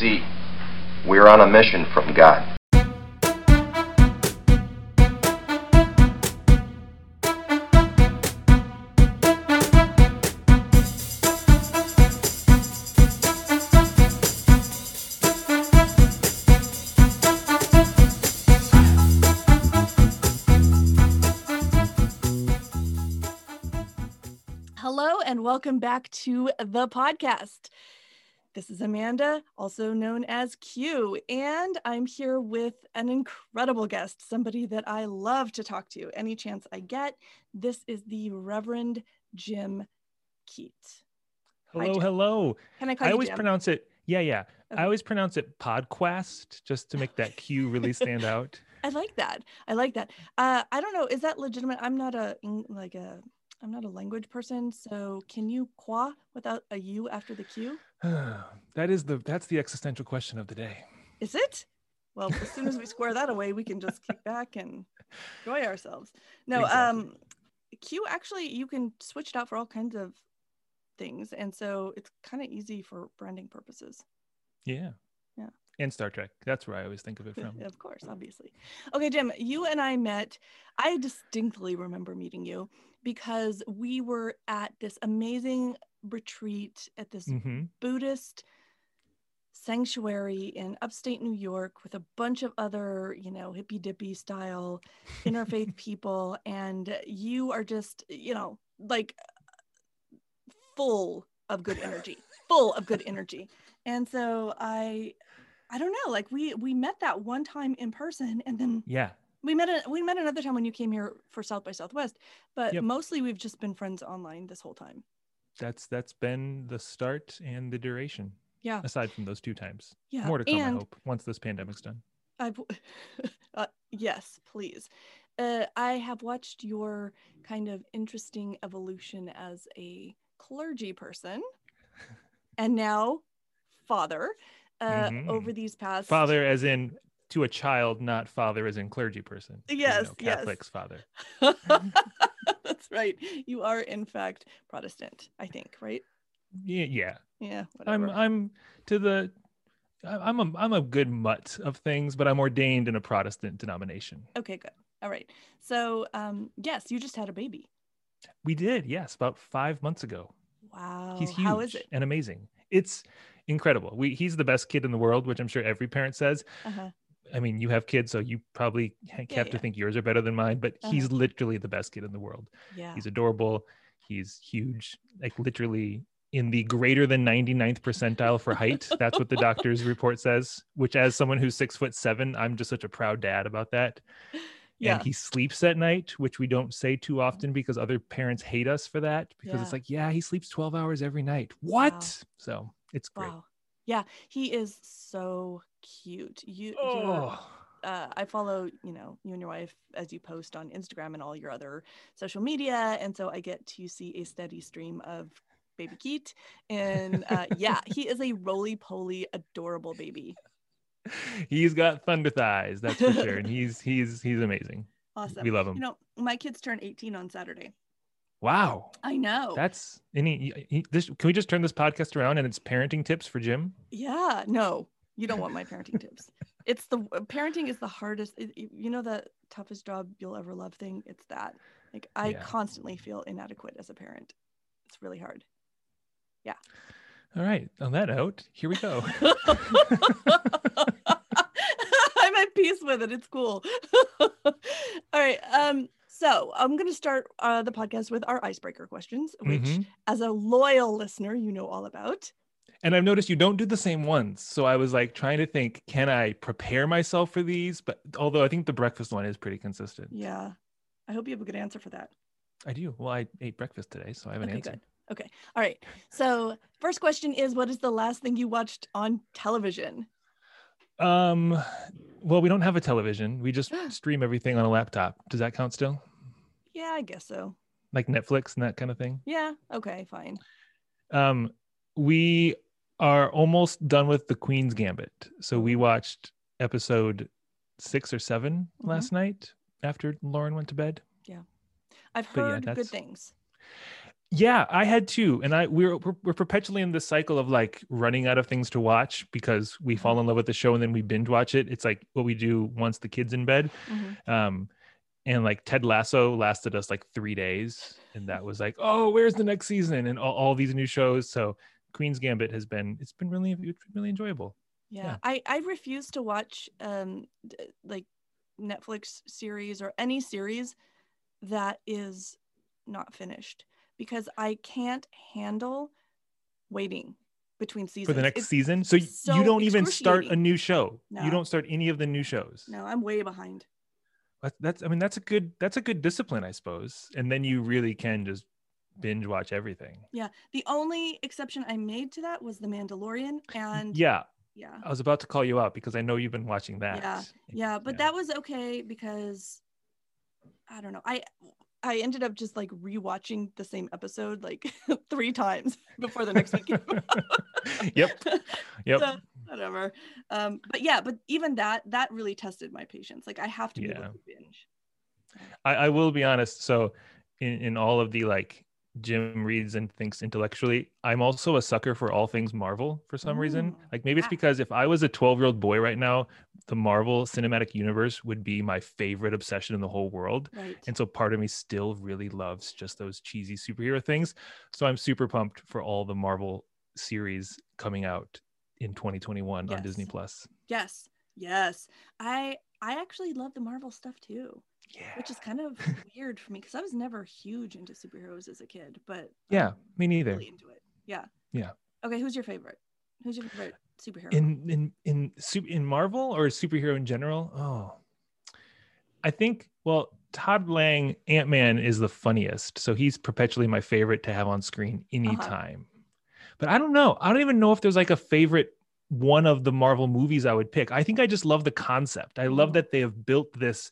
see, we're on a mission from God. Hello and welcome back to the podcast. This is Amanda, also known as Q, and I'm here with an incredible guest, somebody that I love to talk to any chance I get. This is the Reverend Jim Keat. Hi, Hello, Jim. hello. Can I call I you always Jim? pronounce it, yeah, yeah. Okay. I always pronounce it Podquest just to make that Q really stand out. I like that. I like that. Uh, I don't know. Is that legitimate? I'm not a like a I'm not a language person. So can you qua without a U after the Q? that is the that's the existential question of the day. Is it? Well, as soon as we square that away, we can just kick back and enjoy ourselves. No, Exactly. um, Q actually you can switch it out for all kinds of things, and so it's kind of easy for branding purposes. Yeah. Yeah. And Star Trek. That's where I always think of it from. Of course, obviously. Okay, Jim, you and I met. I distinctly remember meeting you because we were at this amazing retreat at this hmm Buddhist sanctuary in upstate New York with a bunch of other, you know, hippy dippy style interfaith people. And you are just, you know, like full of good energy, full of good energy. And so I, I don't know, like we we met that one time in person, and then Yeah. We met a, we met another time when you came here for South by Southwest. But Yep. mostly we've just been friends online this whole time. That's that's been the start and the duration. Yeah. Aside from those two times. Yeah. More to come, I hope, once this pandemic's done. I've uh, yes, please. Uh, I have watched your kind of interesting evolution as a clergy person, and now father. Uh, Mhm. Over these past Father as in to a child, not father as in clergy person. Yes, yes. Catholic's father. That's right. You are in fact Protestant, I think, right? Yeah, yeah. Yeah. I'm I'm to the I'm a I'm a good mutt of things, but I'm ordained in a Protestant denomination. okay. Good. All right. So, um, yes, you just had a baby. We did, yes, about five months ago. Wow. He's huge How is it? and amazing. It's incredible. We he's the best kid in the world, which I'm sure every parent says. Uh-huh. I mean, you have kids, so you probably ha- Yeah, have to yeah. think yours are better than mine. But he's Uh-huh. literally the best kid in the world. Yeah. He's adorable. He's huge, like literally in the greater than 99th percentile for height. That's what the doctor's report says. Which, as someone who's six foot seven, I'm just such a proud dad about that. Yeah. And he sleeps at night, which we don't say too often because other parents hate us for that. Because Yeah. it's like, yeah, he sleeps 12 hours every night. What? Wow. So it's great. Wow. Yeah, he is so cute. You, Oh, uh, I follow, you know, you and your wife as you post on Instagram and all your other social media, and so I get to see a steady stream of baby Keat, and uh, yeah, he is a roly poly, adorable baby. he's got thunder thighs, that's for sure. And he's he's he's amazing. Awesome. We love him. You know, my kids turn 18 on Saturday. Wow. I know. That's any. He, this, can we just turn this podcast around and it's parenting tips for Jim? yeah. No, you don't want my parenting tips. It's the parenting is the hardest. it- you know the toughest job you'll ever love thing. It's that. Like I Yeah. constantly feel inadequate as a parent. It's really hard. Yeah. All right. On that note, here we go. I'm at peace with it. It's cool. All right. Um. So I'm going to start uh, the podcast with our icebreaker questions, which, Mhm. as a loyal listener, you know all about. And I've noticed you don't do the same ones. So I was like trying to think, can I prepare myself for these? But although I think the breakfast one is pretty consistent. Yeah. I hope you have a good answer for that. I do. Well, I ate breakfast today, so I have an Okay, answer. good. Okay. All right. So, first question is what is the last thing you watched on television? Um, well, we don't have a television. We just stream everything on a laptop. Does that count still? Yeah, I guess so. Like Netflix and that kind of thing? Yeah. Okay, fine. Um, we are almost done with the Queen's Gambit. So we watched episode six or 7 Mhm. last night after Loren went to bed. Yeah, I've But yeah, heard good things. Yeah, I had two, and I we're we're, perpetually in this cycle of like running out of things to watch because we fall in love with the show and then we binge watch it. It's like what we do once the kids in bed. Mhm. Um, and like Ted Lasso lasted us like three days, and that was like, oh, where's the next season? And all, all these new shows. So Queen's Gambit has been it's been really it's been really enjoyable. Yeah. Yeah. I I refuse to watch um d- like Netflix series or any series that is not finished because I can't handle waiting between seasons. for the next It's- season. So, so you don't even start a new show. No. You don't start any of the new shows. No, I'm way behind. That- That's I mean that's a good that's a good discipline, I suppose. And then you really can just binge watch everything. Yeah. The only exception I made to that was The Mandalorian and Yeah, yeah. I was about to call you out because I know you've been watching that. Yeah, Yeah, but that was okay because I don't know. I I ended up just like rewatching the same episode like three times before the next one came. Yep, yep. So, whatever. Um, but yeah, but even that that really tested my patience. Like I have to be Yeah. able to binge. I, I will be honest. So, in, in all of the like Jim reads and thinks intellectually, I'm also a sucker for all things Marvel for some reason. Like maybe it's because if I was a 12 year old boy right now, the Marvel Cinematic Universe would be my favorite obsession in the whole world. Right. And so part of me still really loves just those cheesy superhero things. So I'm super pumped for all the Marvel series coming out in 2021 on Disney Plus. yes. Yes. I I actually love the Marvel stuff too, Yeah. which is kind of weird for me because I was never huge into superheroes as a kid, but Yeah, I'm me neither. really into it. Yeah. Yeah. Okay, who's your favorite? Who's your favorite superhero? in in in in Marvel or superhero in general? Oh, I think well, Scott Lang Ant Man is the funniest, so he's perpetually my favorite to have on screen anytime. But I don't know. I don't even know if there's like a favorite one of the Marvel movies I would pick. I think I just love the concept. I love Mm. that they have built this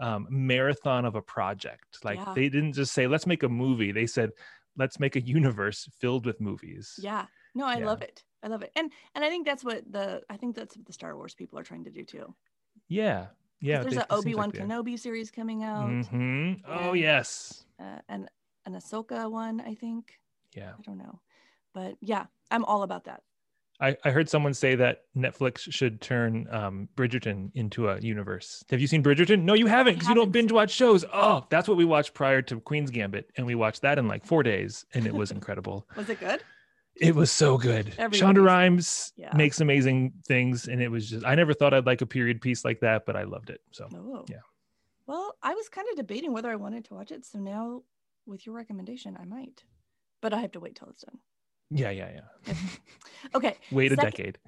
um, marathon of a project. Like Yeah. they didn't just say let's make a movie. They said let's make a universe filled with movies. Yeah. No, I Yeah. love it. I love it. And and I think that's what the I think that's what the Star Wars people are trying to do too. Yeah. Yeah. There's an Obi Wan like. Kenobi series coming out, hmm Oh and- yes. uh, and an Ahsoka one, I think. Yeah. I don't know, but yeah, I'm all about that. I, I heard someone say that Netflix should turn um, Bridgerton into a universe. Have you seen Bridgerton? No, you haven't because you don't binge watch shows. Oh, that's what we watched prior to Queen's Gambit, and we watched that in like four days, and it was incredible. Was it good? it was so good. Everybody's- Shonda Rhimes Yeah. makes amazing things, and it was just I never thought I'd like a period piece like that, but I loved it. So Oh. Yeah. Well, I was kind of debating whether I wanted to watch it, so now with your recommendation, I might, but I have to wait till it's done. Yeah, yeah, yeah. Okay. Wait a decade.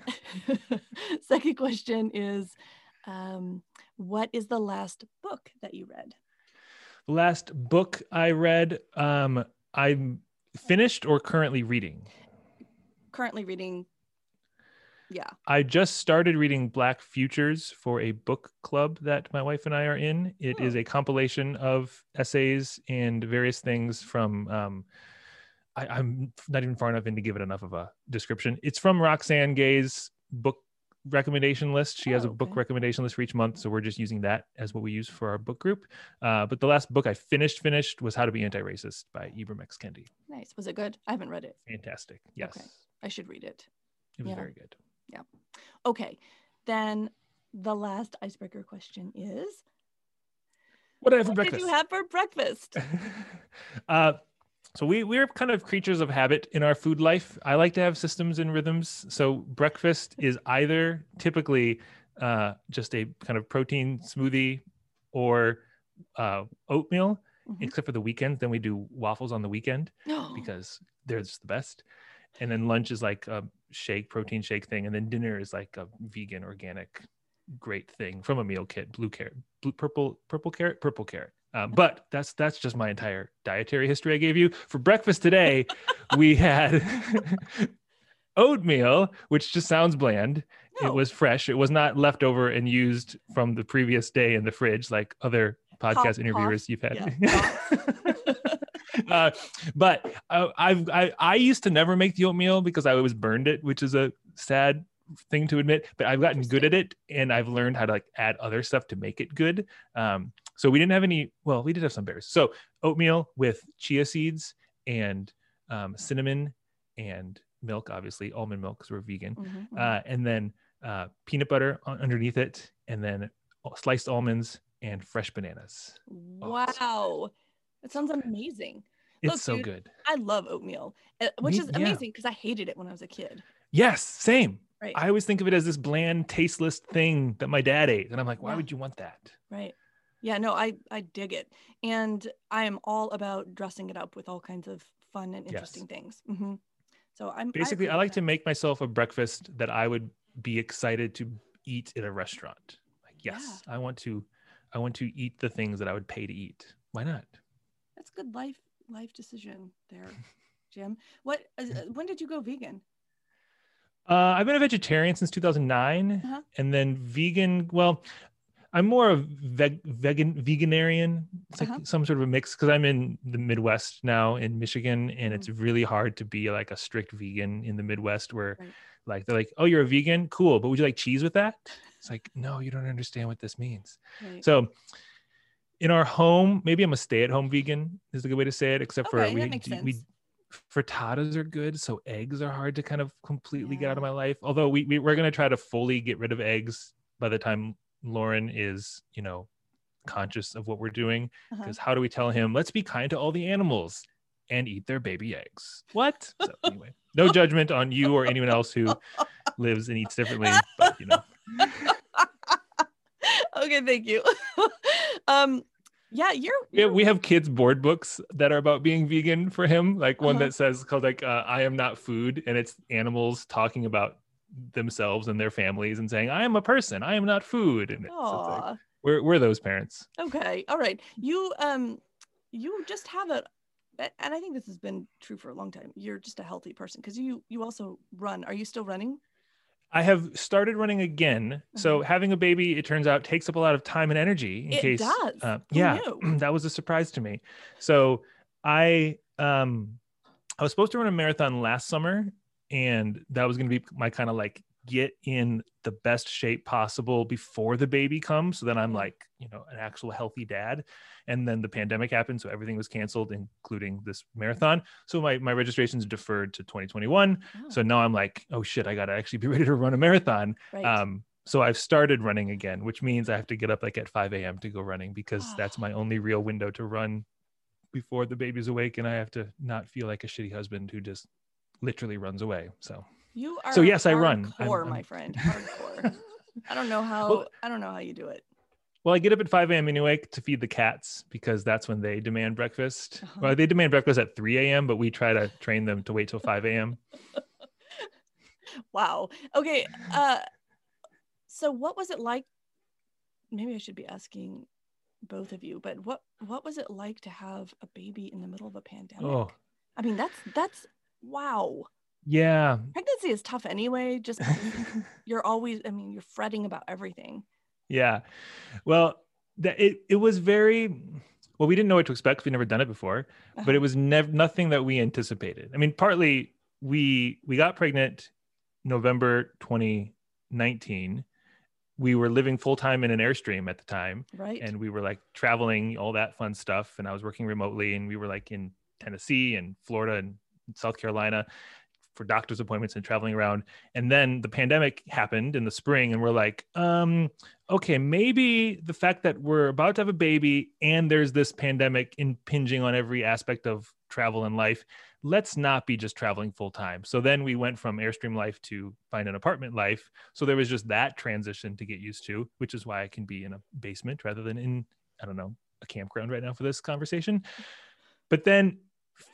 Second question is, um, what is the last book that you read? The last book I read, um, I'm finished or currently reading. Currently reading. Yeah. I just started reading Black Futures for a book club that my wife and I are in. It is Oh. a compilation of essays and various things from. Um, I, I'm not even far enough in to give it enough of a description. It's from Roxane Gay's book recommendation list. She has Oh, a book recommendation list for each month, so we're just using that as what we use for our book group. Uh, but the last book I finished finished was How to Be Anti-Racist by Ibram X. Kendi. Nice. Was it good? I haven't read it. Fantastic. Yes, I should read it. it was Yeah. very good. Yeah. Okay. Then the last icebreaker question is What did I have for What breakfast? did you have for breakfast? uh, so we we're kind of creatures of habit in our food life. I like to have systems and rhythms. So breakfast is either typically uh, just a kind of protein smoothie or uh, oatmeal, Mhm. except for the weekend. Then we do waffles on the weekend because they're just the best. And then lunch is like a shake, protein shake thing, and then dinner is like a vegan, organic, great thing from a meal kit. Blue carrot, blue, purple, purple carrot, purple carrot. Um, but that's that's just my entire dietary history I gave you. For breakfast today, we had oatmeal, which just sounds bland. No. It was fresh. It was not left over and used from the previous day in the fridge like other podcast Cough, interviewers cough. you've had. Yeah, uh, but uh, I've I, I used to never make the oatmeal because I always burned it, which is a sad thing to admit. But I've gotten good at it, and I've learned how to like add other stuff to make it good. Um, so we didn't have any. Well, we did have some berries. So oatmeal with chia seeds and um, cinnamon and milk, obviously almond milk because we're vegan, Mhm, mhm. uh, and then uh, peanut butter un- underneath it, and then sliced almonds and fresh bananas. wow. That sounds amazing. It's Look, so dude, good. I love oatmeal, uh, which Me- is amazing because I hated it when I was a kid. Yes, same. Right. I always think of it as this bland, tasteless thing that my dad ate, and I'm like, why Yeah. would you want that? Right. Yeah, no, I I dig it. And I am all about dressing it up with all kinds of fun and Yes. interesting things. hmm So I'm Basically, I approve like to make myself a breakfast that I would be excited to eat in a restaurant. Like, yes, I want to, I want to eat the things that I would pay to eat. Why not? That's a good life life decision there, Jim. What? when did you go vegan? Uh, I've been a vegetarian since 2009, Uh-huh. and then vegan. Well, I'm more of veg, vegan veganarian. It's like Uh-huh. some sort of a mix because I'm in the Midwest now in Michigan, and it's Mm-hmm. really hard to be like a strict vegan in the Midwest where, Right. like, they're like, "Oh, you're a vegan, cool, but would you like cheese with that?" It's like, no, you don't understand what this means. Right. So, in our home, maybe I'm a stay-at-home vegan is a good way to say it. Except for we that makes do- we frittatas are good, so eggs are hard to kind of completely get out of my life. Although we, we we're gonna try to fully get rid of eggs by the time Loren is, you know, conscious of what we're doing. Uh-huh. Because how do we tell him, let's be kind to all the animals and eat their baby eggs? What? So anyway, no judgment on you or anyone else who lives and eats differently, but you know. okay, thank you. um, yeah, you're. Yeah, you're- we have kids board books that are about being vegan for him. Like one Uh-huh. that says called like uh, "I am not food," and it's animals talking about themselves and their families and saying, "I am a person. I am not food." And it's, it's like, we're we're those parents. okay, all right. You um, you just have a, and I think this has been true for a long time. You're just a healthy person because you you also run. Are you still running? I have started running again. So having a baby, it turns out, takes up a lot of time and energy. In. It case, does. Uh, yeah, that was a surprise to me. So I um I was supposed to run a marathon last summer, and that was going to be my kind of like get in the best shape possible before the baby comes. So then I'm Mhm. like, you know, an actual healthy dad. And then the pandemic happened, so everything was canceled, including this marathon. So my my registration's deferred to 2021. Oh, So now I'm like, oh shit, I gotta actually be ready to run a marathon. right. Um, so I've started running again, which means I have to get up like at 5 a.m. to go running because that's my only real window to run before the baby's awake, and I have to not feel like a shitty husband who just literally runs away. So you are. so yes, I run. I'm- Hardcore, my friend. Hardcore. I don't know how. Well- I don't know how you do it. well, I get up at 5 a.m. anyway to feed the cats because that's when they demand breakfast. Uh-huh. Well, they demand breakfast at 3 a.m., but we try to train them to wait till 5 a.m. Wow. Okay. Uh, so what was it like? Maybe I should be asking both of you, but what what was it like to have a baby in the middle of a pandemic? Oh, I mean, that's that's wow. yeah. Pregnancy is tough anyway. Just you're always. I mean, you're fretting about everything. Yeah. Well, that it, it was very well, we didn't know what to expect. we'd never done it before, but it was never nothing that we anticipated. I mean, partly we we got pregnant November 2019. We were living full time in an airstream at the time, right. and we were like traveling, all that fun stuff. And I was working remotely, and we were like in Tennessee and Florida and South Carolina for doctor's appointments and traveling around. And then the pandemic happened in the spring, and we're like, um, okay, maybe the fact that we're about to have a baby and there's this pandemic impinging on every aspect of travel and life, let's not be just traveling full time. So then we went from Airstream life to find an apartment life. So there was just that transition to get used to, which is why I can be in a basement rather than in, I don't know, a campground right now for this conversation. But then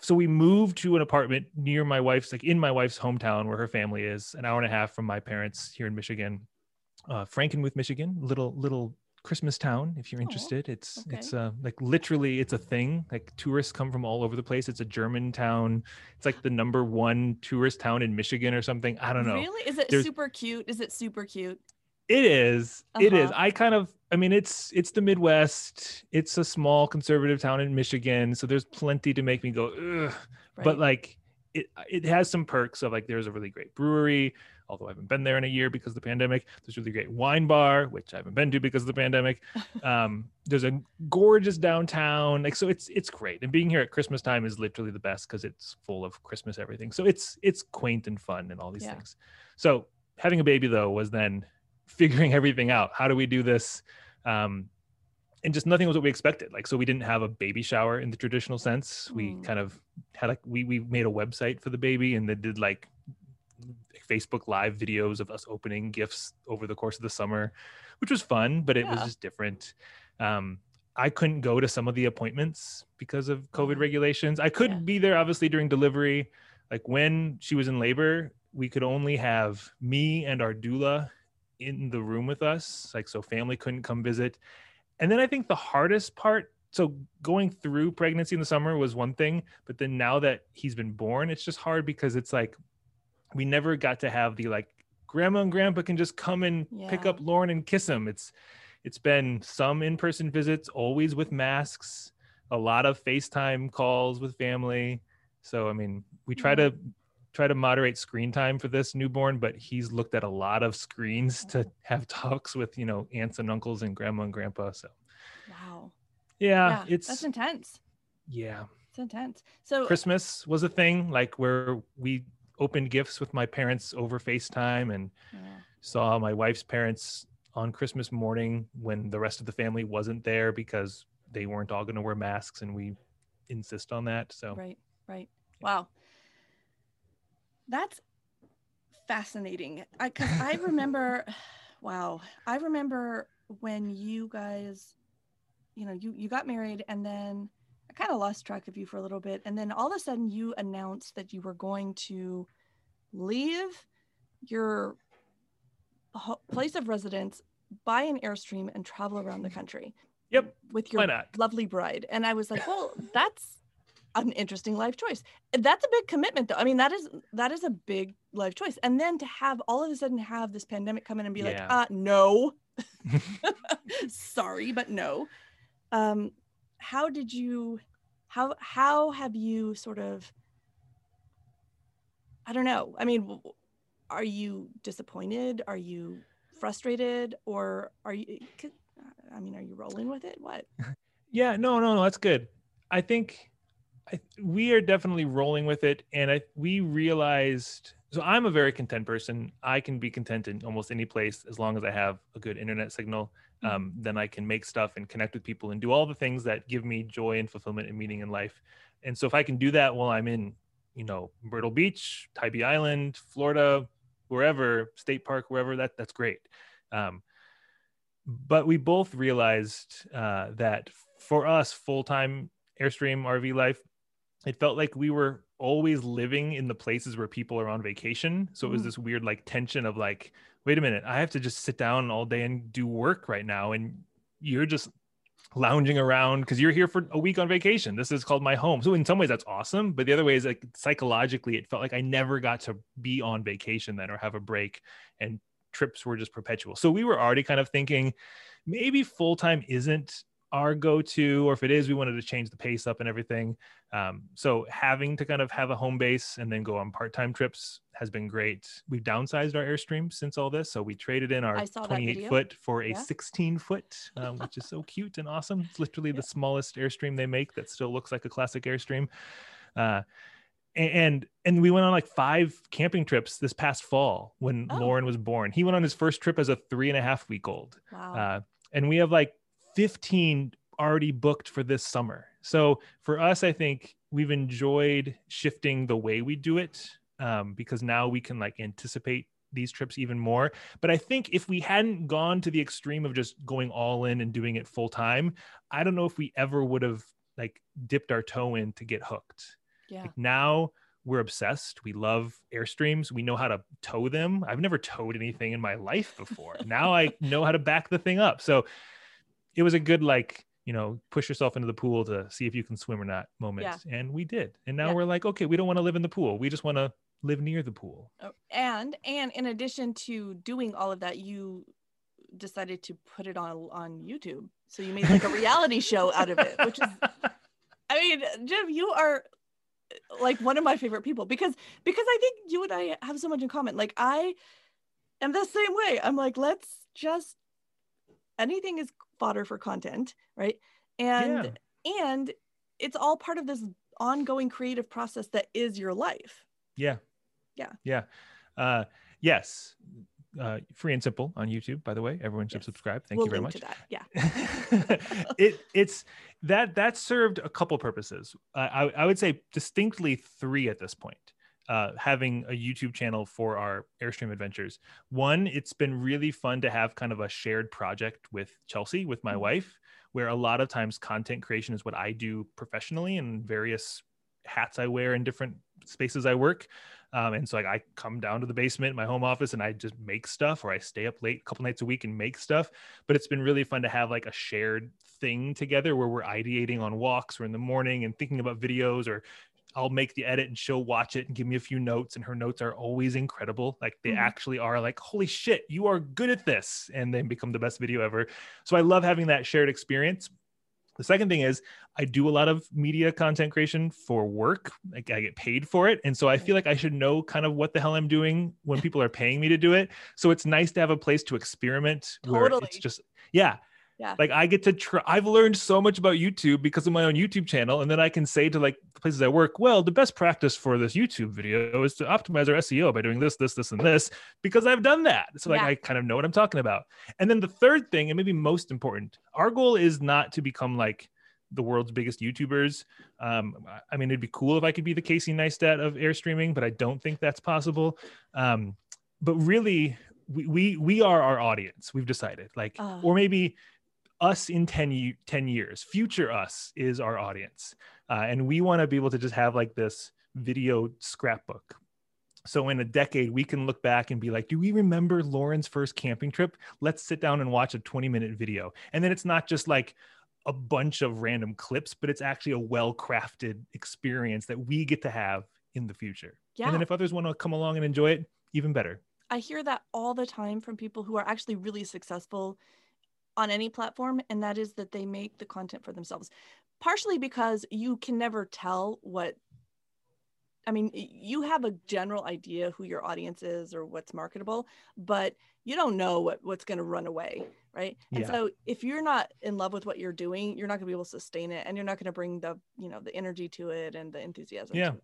so we moved to an apartment near my wife's like in my wife's hometown where her family is an hour and a half from my parents here in michigan uh frankenmuth michigan little little christmas town if you're Aw, interested it's okay. it's uh like literally it's a thing like tourists come from all over the place it's a german town it's like the number one tourist town in michigan or something i don't know Really? Is it There's- super cute? Is it super cute? It is. It is. Uh-huh. I kind of. I mean, it's it's the Midwest. It's a small conservative town in Michigan, so there's plenty to make me go. Ugh. Right. But like, it it has some perks of like there's a really great brewery. although I haven't been there in a year because of the pandemic. There's a really great wine bar, which I haven't been to because of the pandemic. Um, there's a gorgeous downtown. Like so it's it's great. And being here at Christmas time is literally the best because it's full of Christmas everything. So it's it's quaint and fun and all these Yeah. things. So having a baby though was then figuring everything out. How do we do this? Um, and just nothing was what we expected. Like, so we didn't have a baby shower in the traditional sense. We Mm. kind of had like we we made a website for the baby and they did like Facebook live videos of us opening gifts over the course of the summer, which was fun, but it was just different. Um, I couldn't go to some of the appointments because of COVID Mhm. regulations. I could Yeah. be there obviously during delivery. Like when she was in labor, we could only have me and our doula in the room with us. Like so family couldn't come visit. And then I think the hardest part so going through pregnancy in the summer was one thing, but then now that he's been born, it's just hard because it's like we never got to have the like grandma and grandpa can just come and pick up Loren and kiss him. It's it's been some in-person visits, always with masks, a lot of FaceTime calls with family. So I mean, we try to try to moderate screen time for this newborn, but he's looked at a lot of screens to have talks with, you know, aunts and uncles and grandma and grandpa. So Wow. yeah, yeah. it's that's intense. yeah. It's intense. So Christmas was a thing, like where we opened gifts with my parents over FaceTime and Yeah. saw my wife's parents on Christmas morning when the rest of the family wasn't there because they weren't all going to wear masks and we insist on that. So Right, right. Wow. That's fascinating. I cuz I remember wow, I remember when you guys you know, you you got married and then I kind of lost track of you for a little bit and then all of a sudden you announced that you were going to leave your ho- place of residence, buy an Airstream and travel around the mm-hmm. country. Yep, With your lovely bride. And I was like, well, that's an interesting life choice. That's a big commitment though. I mean, that is that is a big life choice. And then to have all of a sudden have this pandemic come in and be like, uh no. Sorry, but no. Um how did you how how have you sort of I don't know. I mean, are you disappointed? Are you frustrated or are you I mean, are you rolling with it? What? Yeah, no, no, no, that's good. I think I, we are definitely rolling with it, and I we realized. So I'm a very content person. I can be content in almost any place as long as I have a good internet signal. Mhm. Um, then I can make stuff and connect with people and do all the things that give me joy and fulfillment and meaning in life. And so if I can do that while I'm in, you know, Myrtle Beach, Tybee Island, Florida, wherever, state park, wherever, that that's great. Um, but we both realized uh, that for us full-time airstream rv life it felt like we were always living in the places where people are on vacation. So it was Mm. this weird like tension of like wait a minute i have to just sit down all day and do work right now and you're just lounging around because you're here for a week on vacation. This is called my home. So in some ways that's awesome but the other way is like psychologically it felt like i never got to be on vacation then or have a break and trips were just perpetual. So we were already kind of thinking maybe full time isn't our go-to or if it is we wanted to change the pace up and everything. Um, so having to kind of have a home base and then go on part-time trips has been great. We've downsized our airstream since all this so we traded in our I saw that 28 foot for a Yeah. 16 foot um, which is so cute and awesome. It's literally the smallest airstream they make that still looks like a classic airstream. Uh, and and we went on like five camping trips this past fall when Oh. loren was born. He went on his first trip as a three and a half week old. Wow. uh, and we have like 15 already booked for this summer. So for us, I think we've enjoyed shifting the way we do it um, because now we can like anticipate these trips even more. But I think if we hadn't gone to the extreme of just going all in and doing it full time, I don't know if we ever would have like dipped our toe in to get hooked. yeah. Like now we're obsessed. We love Airstreams. We know how to tow them. I've never towed anything in my life before. now I know how to back the thing up. So it was a good like, you know, push yourself into the pool to see if you can swim or not moment. And we did. And now Yeah. we're like, okay, we don't want to live in the pool. We just want to live near the pool. Oh, and and in addition to doing all of that you decided to put it on on youtube so you made like a reality show out of it which is i mean jim you are like one of my favorite people because because I think you and I have so much in common. Like I am the same way. I'm like, let's just anything is fodder for content, right? And and it's all part of this ongoing creative process that is your life. Yeah. Yeah. Yeah. Uh, yes. Uh, free and simple on YouTube, by the way. Everyone should Yes. subscribe. Thank we'll you very much. Yeah. it it's that that served a couple purposes. I I, I would say distinctly three at this point. Uh, having a YouTube channel for our Airstream adventures. One, it's been really fun to have kind of a shared project with Chelsea, with my Mhm. wife, where a lot of times content creation is what I do professionally and various hats I wear in different spaces I work. Um, and so like I come down to the basement, my home office, and I just make stuff, or I stay up late a couple nights a week and make stuff. But it's been really fun to have like a shared thing together where we're ideating on walks or in the morning and thinking about videos or I'll make the edit and she'll watch it and give me a few notes. And her notes are always incredible. Like they Mhm. actually are like, holy shit, you are good at this. And then become the best video ever. So I love having that shared experience. The second thing is I do a lot of media content creation for work. Like I get paid for it. And so I feel like I should know kind of what the hell I'm doing when people are paying me to do it. So it's nice to have a place to experiment where it's just, yeah. Yeah. Like I get to try, I've learned so much about YouTube because of my own YouTube channel. And then I can say to like the places I work, well, the best practice for this YouTube video is to optimize our SEO by doing this, this, this, and this, because I've done that. So like Yeah. I kind of know what I'm talking about. And then the third thing, and maybe most important, our goal is not to become like the world's biggest YouTubers. Um, I- mean, it'd be cool if I could be the Casey Neistat of air streaming, but I don't think that's possible. Um, but really, we, we we are our audience. We've decided, like, or maybe us in 10, 10 years, future us is our audience, uh, and we want to be able to just have like this video scrapbook so in a decade, we can look back and be like, do we remember Loren's first camping trip? Let's sit down and watch a 20 minute video. And then it's not just like a bunch of random clips, but it's actually a well crafted experience that we get to have in the future. Yeah. And then if others want to come along and enjoy it, even better. I hear that all the time from people who are actually really successful on any platform, and that is that they make the content for themselves. Partially because you can never tell what, I mean, you have a general idea who your audience is or what's marketable, but you don't know what, what's going to run away, right? And Yeah. so if you're not in love with what you're doing, you're not going to be able to sustain it, and you're not going to bring the, you know, the energy to it and the enthusiasm. Yeah. it.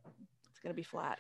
It's going to be flat.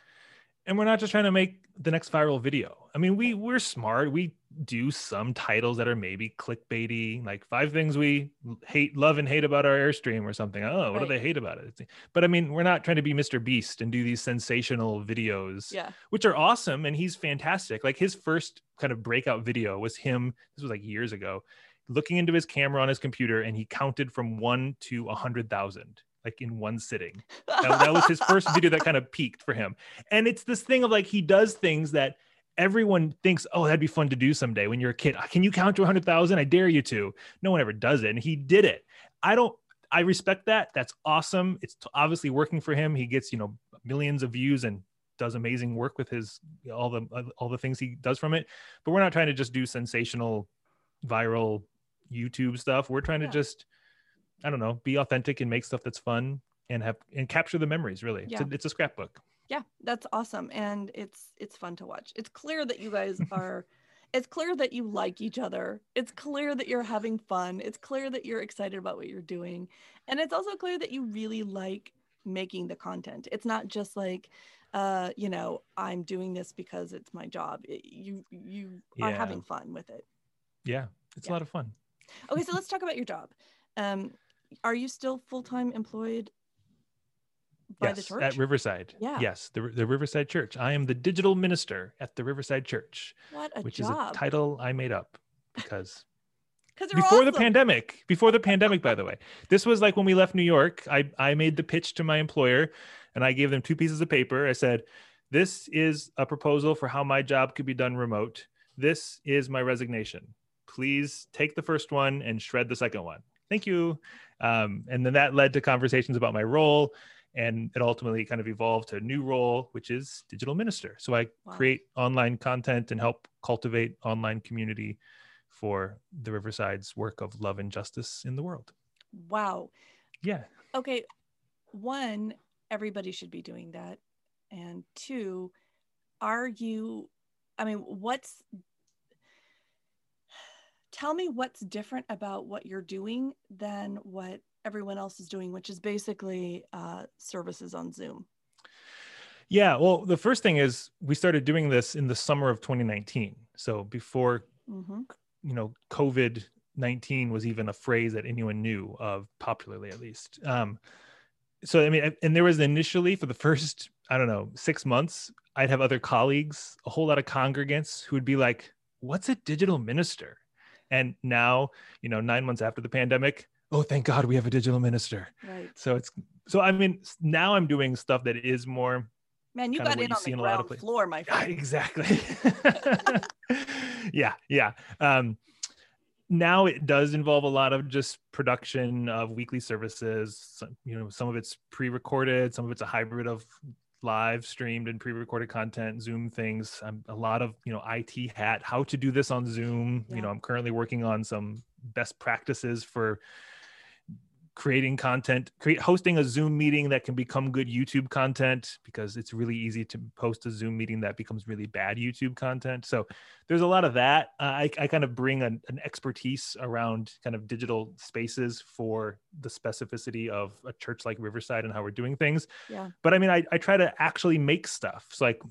and we're not just trying to make the next viral video. I mean, we we're smart. We do some titles that are maybe clickbaity, like five things we hate, love, and hate about our airstream or something. Oh, what do they hate about it? But I mean, we're not trying to be Mr. Beast and do these sensational videos, Yeah. which are awesome, and he's fantastic. Like his first kind of breakout video was him. This was like years ago, looking into his camera on his computer, and he counted from one to a hundred thousand. Like in one sitting, that, that was his first video that kind of peaked for him. And it's this thing of like he does things that everyone thinks, oh, that'd be fun to do someday when you're a kid. Can you count to 100,000? I dare you to. No one ever does it. And he did it. I don't, I respect that. That's awesome. It's obviously working for him. He gets, you know, millions of views and does amazing work with his, all the, uh, all the things he does from it. But we're not trying to just do sensational viral YouTube stuff. We're trying to just, I don't know, be authentic and make stuff that's fun and have and capture the memories. Really, Yeah. it's, a, it's a scrapbook. Yeah that's awesome and it's it's fun to watch. It's clear that you guys are it's clear that you like each other. It's clear that you're having fun. It's clear that you're excited about what you're doing. And it's also clear that you really like making the content. It's not just like uh you know i'm doing this because it's my job. It- you you are having fun with it. Yeah, it's Yeah. a lot of fun. okay so let's talk about your job. Um are you still full-time employed by yes, the church at Riverside. Yeah. Yes, the the Riverside Church. I am the digital minister at the Riverside Church, what a which is a title I made up because before the pandemic, before the pandemic, by the way, this was like when we left New York. I I made the pitch to my employer, and I gave them two pieces of paper. I said, "This is a proposal for how my job could be done remote. This is my resignation. Please take the first one and shred the second one. Thank you." Um, and then that led to conversations about my role, and it ultimately kind of evolved to a new role, which is digital minister. So I Wow. create online content and help cultivate online community for the Riverside's work of love and justice in the world. wow Yeah. okay one everybody should be doing that and two are you i mean what's tell me what's different about what you're doing than what everyone else is doing which is basically uh, services on zoom. Yeah well the first thing is we started doing this in the summer of 2019 so before mm-hmm. you know covid 19 was even a phrase that anyone knew of popularly at least. Um, so i mean and there was initially for the first i don't know six months i'd have other colleagues a whole lot of congregants who would be like what's a digital minister? And now you know nine months after the pandemic oh thank god we have a digital minister. Right. So it's so i mean now i'm doing stuff that is more man you got in on the ground floor my friend. Exactly. Yeah yeah. Um now it does involve a lot of just production of weekly services. You know some of it's pre-recorded some of it's a hybrid of live streamed and pre-recorded content zoom things. I'm a lot of you know it hat how to do this on zoom. Yeah. you know i'm currently working on some best practices for creating content, create hosting a Zoom meeting that can become good YouTube content because it's really easy to post a Zoom meeting that becomes really bad YouTube content. So there's a lot of that. Uh, I, I kind of bring an, an expertise around kind of digital spaces for the specificity of a church like Riverside and how we're doing things. Yeah. But I mean, I, I try to actually make stuff. So like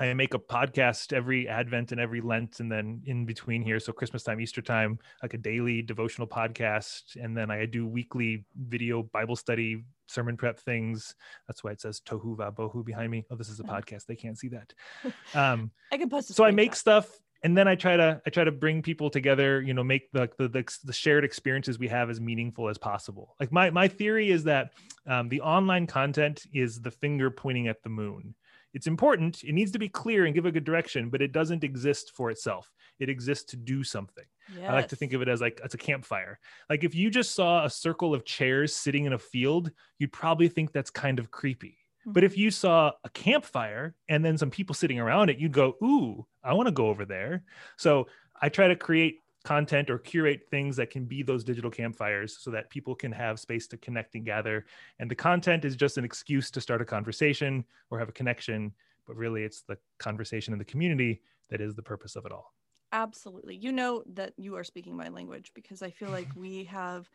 I make a podcast every Advent and every Lent, and then in between here, so Christmas time, Easter time, like a daily devotional podcast, and then I do weekly video Bible study, sermon prep things. That's why it says Tohu Va Bohu behind me. Oh, this is a podcast; they can't see that. Um, I can post. So I make stuff, and then I try to I try to bring people together. You know, make the the, the, the shared experiences we have as meaningful as possible. Like my my theory is that um, the online content is the finger pointing at the moon it's important. It needs to be clear and give a good direction, but it doesn't exist for itself. It exists to do something. Yes. I like to think of it as like it's a campfire. Like if you just saw a circle of chairs sitting in a field, you'd probably think that's kind of creepy. Mm-hmm. But if you saw a campfire and then some people sitting around it, you'd go, "Ooh, I want to go over there." So I try to create content or curate things that can be those digital campfires so that people can have space to connect and gather. And the content is just an excuse to start a conversation or have a connection, but really it's the conversation in the community that is the purpose of it all. Absolutely. You know that you are speaking my language because I feel like we have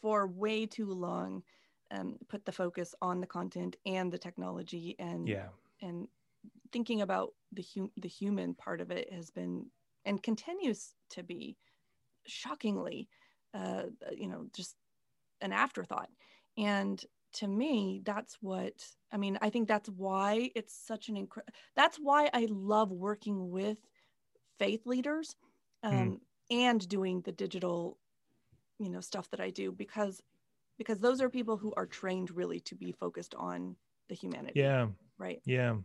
for way too long um, put the focus on the content and the technology and yeah and thinking about the hum- the human part of it has been and continues to be shockingly, uh, you know, just an afterthought. And to me, that's what I mean. I think that's why it's such an incredible. That's why I love working with faith leaders um, mm. and doing the digital, you know, stuff that I do because because those are people who are trained really to be focused on the humanity. Yeah. Right. Yeah.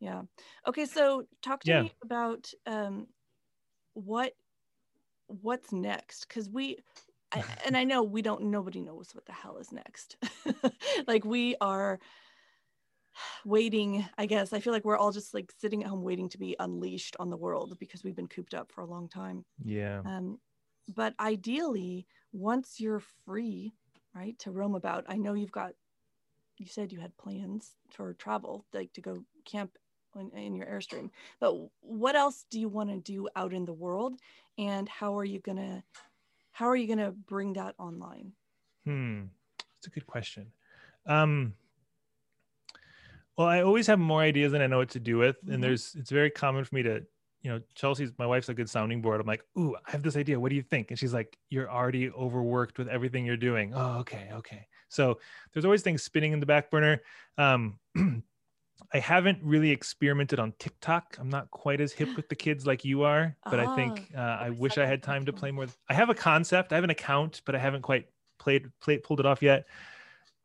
Yeah. Okay. So talk to yeah. me about um, what what's next? Because we I, and i know we don't nobody knows what the hell is next. Like we are waiting i guess. I feel like we're all just like sitting at home waiting to be unleashed on the world because we've been cooped up for a long time. Yeah. Um but ideally once you're free right to roam about i know you've got you said you had plans for travel like to go camp in, in your airstream. But what else do you want to do out in the world? And how are you gonna how are you gonna bring that online? Hmm that's a good question. Um well i always have more ideas than i know what to do with mm-hmm. and there's it's very common for me to you know chelsea's my wife's a good sounding board. I'm like ooh i have this idea. What do you think? And she's like you're already overworked with everything you're doing. Oh okay okay. So there's always things spinning in the back burner. Um I haven't really experimented on TikTok. I'm not quite as hip with the kids like you are, but I think ah, uh, I wish I had time to play more. I have a concept, I have an account, but I haven't quite played, played pulled it off yet.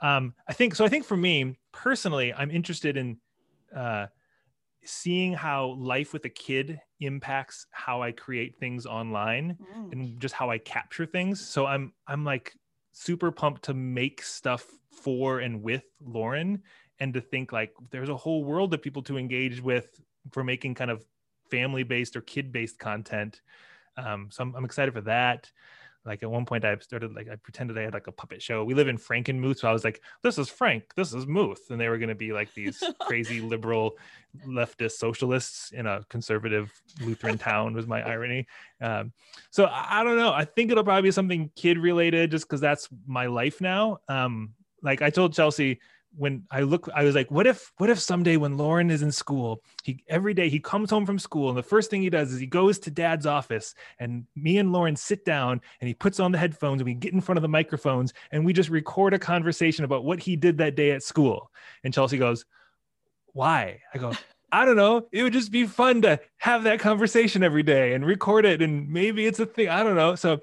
Um, I think so. I think for me personally, I'm interested in uh, seeing how life with a kid impacts how I create things online mm. and just how I capture things. So I'm I'm like super pumped to make stuff for and with Loren and to think like there's a whole world of people to engage with for making kind of family based or kid based content. Um, so I'm, I'm, excited for that. like at one point I started like I pretended I had like a puppet show. We live in Frankenmuth, so I was like, "This is Frank, this is Muth," and they were going to be like these crazy liberal leftist socialists in a conservative Lutheran town. Was my irony. Um, so I, I don't know. I think it'll probably be something kid related, just because that's my life now. Um, like I told Chelsea when I look, I was like, what if, what if someday when Loren is in school, he every day he comes home from school and the first thing he does is he goes to dad's office and me and Loren sit down and he puts on the headphones and we get in front of the microphones and we just record a conversation about what he did that day at school. And Chelsea goes, why? I go, I don't know. It would just be fun to have that conversation every day and record it. And maybe it's a thing. I don't know. So,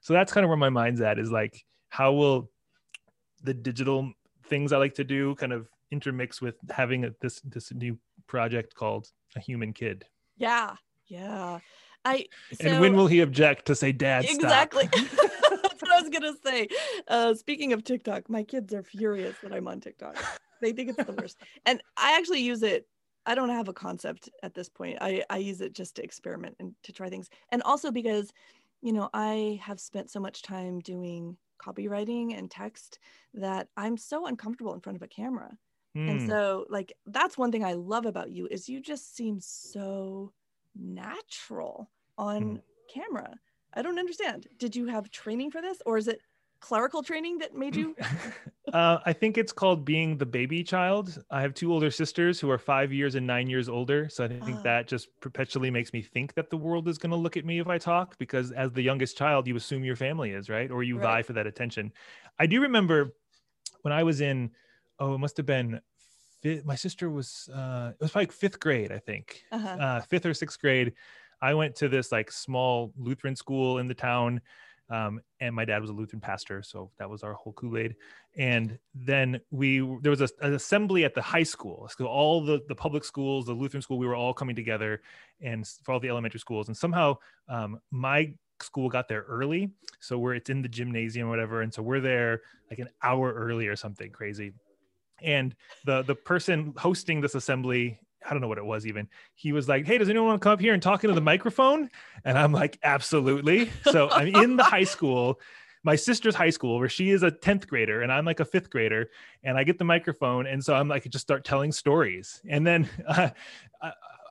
so that's kind of where my mind's at is like, how will the digital things I like to do kind of intermix with having a, this this new project called a human kid. Yeah, yeah. I so, and when will he object to say, "Dad, exactly"? That's what I was gonna say. Uh, speaking of TikTok, my kids are furious that I'm on TikTok. They think it's the worst, and I actually use it. I don't have a concept at this point. I I use it just to experiment and to try things, and also because, you know, I have spent so much time doing copywriting and text that I'm so uncomfortable in front of a camera. Mm. And hmm. so like that's one thing I love about you is you just seem so natural on mm. camera. I don't understand. Did you have training for this or is it clerical training that made you? uh, I think it's called being the baby child. I have two older sisters who are five years and nine years older. So I think uh. that just perpetually makes me think that the world is going to look at me if I talk, because as the youngest child, you assume your family is, right? Or you right. vie for that attention. I do remember when I was in, oh, it must have been. My sister was uh it was like fifth grade i think uh-huh. uh, fifth or sixth grade i went to this like small lutheran school in the town um, and my dad was a Lutheran pastor, so that was our whole Kool Aid. And then we there was a, an assembly at the high school, so all the the public schools, the Lutheran school, we were all coming together, and for all the elementary schools. And somehow um, my school got there early, so we're it's in the gymnasium or whatever, and so we're there like an hour early or something crazy. And the the person hosting this assembly I don't know what it was even. He was like, Hey, does anyone want to come up here and talk into the microphone? And I'm like, Absolutely. So I'm in the high school, my sister's high school, where she is a 10th grader and I'm like a fifth grader. And I get the microphone. And so I'm like, just start telling stories. And then uh,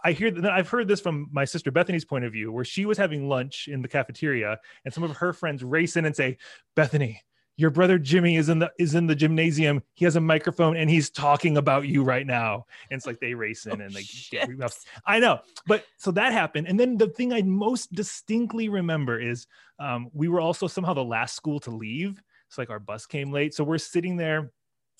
I hear that I've heard this from my sister Bethany's point of view, where she was having lunch in the cafeteria and some of her friends race in and say, Bethany, your brother Jimmy is in the is in the gymnasium. He has a microphone and he's talking about you right now. And it's like they race in oh, and like I know, but so that happened. And then the thing I most distinctly remember is um, we were also somehow the last school to leave. It's like our bus came late, so we're sitting there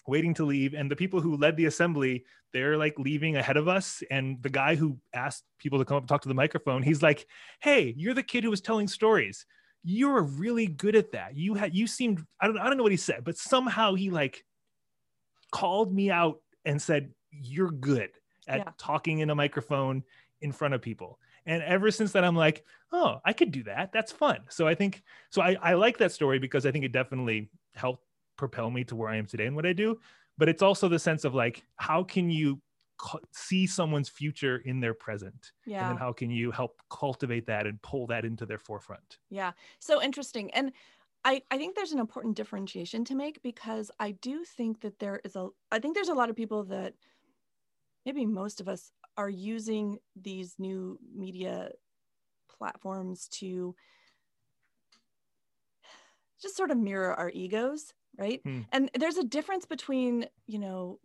waiting to leave, and the people who led the assembly they're like leaving ahead of us. And the guy who asked people to come up and talk to the microphone, he's like, "Hey, you're the kid who was telling stories." You were really good at that. You had you seemed I don't I don't know what he said, but somehow he like called me out and said you're good at yeah. talking in a microphone in front of people. And ever since then, I'm like, oh, I could do that. That's fun. So I think so. I, I like that story because I think it definitely helped propel me to where I am today and what I do. But it's also the sense of like, how can you see someone's future in their present yeah and then how can you help cultivate that and pull that into their forefront? Yeah so interesting and I, I think there's an important differentiation to make because I do think that there is a I think there's a lot of people that maybe most of us are using these new media platforms to just sort of mirror our egos right? Hmm. and there's a difference between you know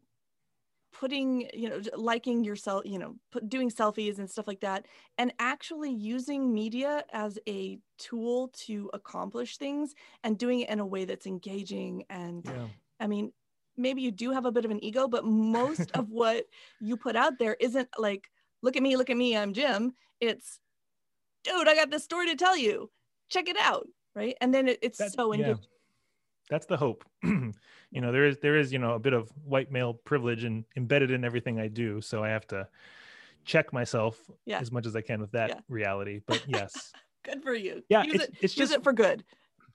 putting you know liking yourself you know put, doing selfies and stuff like that and actually using media as a tool to accomplish things and doing it in a way that's engaging and yeah. i mean maybe you do have a bit of an ego but most of what you put out there isn't like look at me look at me i'm jim. It's dude i got this story to tell you. Check it out. Right? And then it, it's that, so engaging. yeah that's the hope. You know there is there is you know a bit of white male privilege and embedded in everything i do so i have to check myself yeah. as much as i can with that yeah. reality but yes. Good for you. Yeah use it's, it, it's just it for good.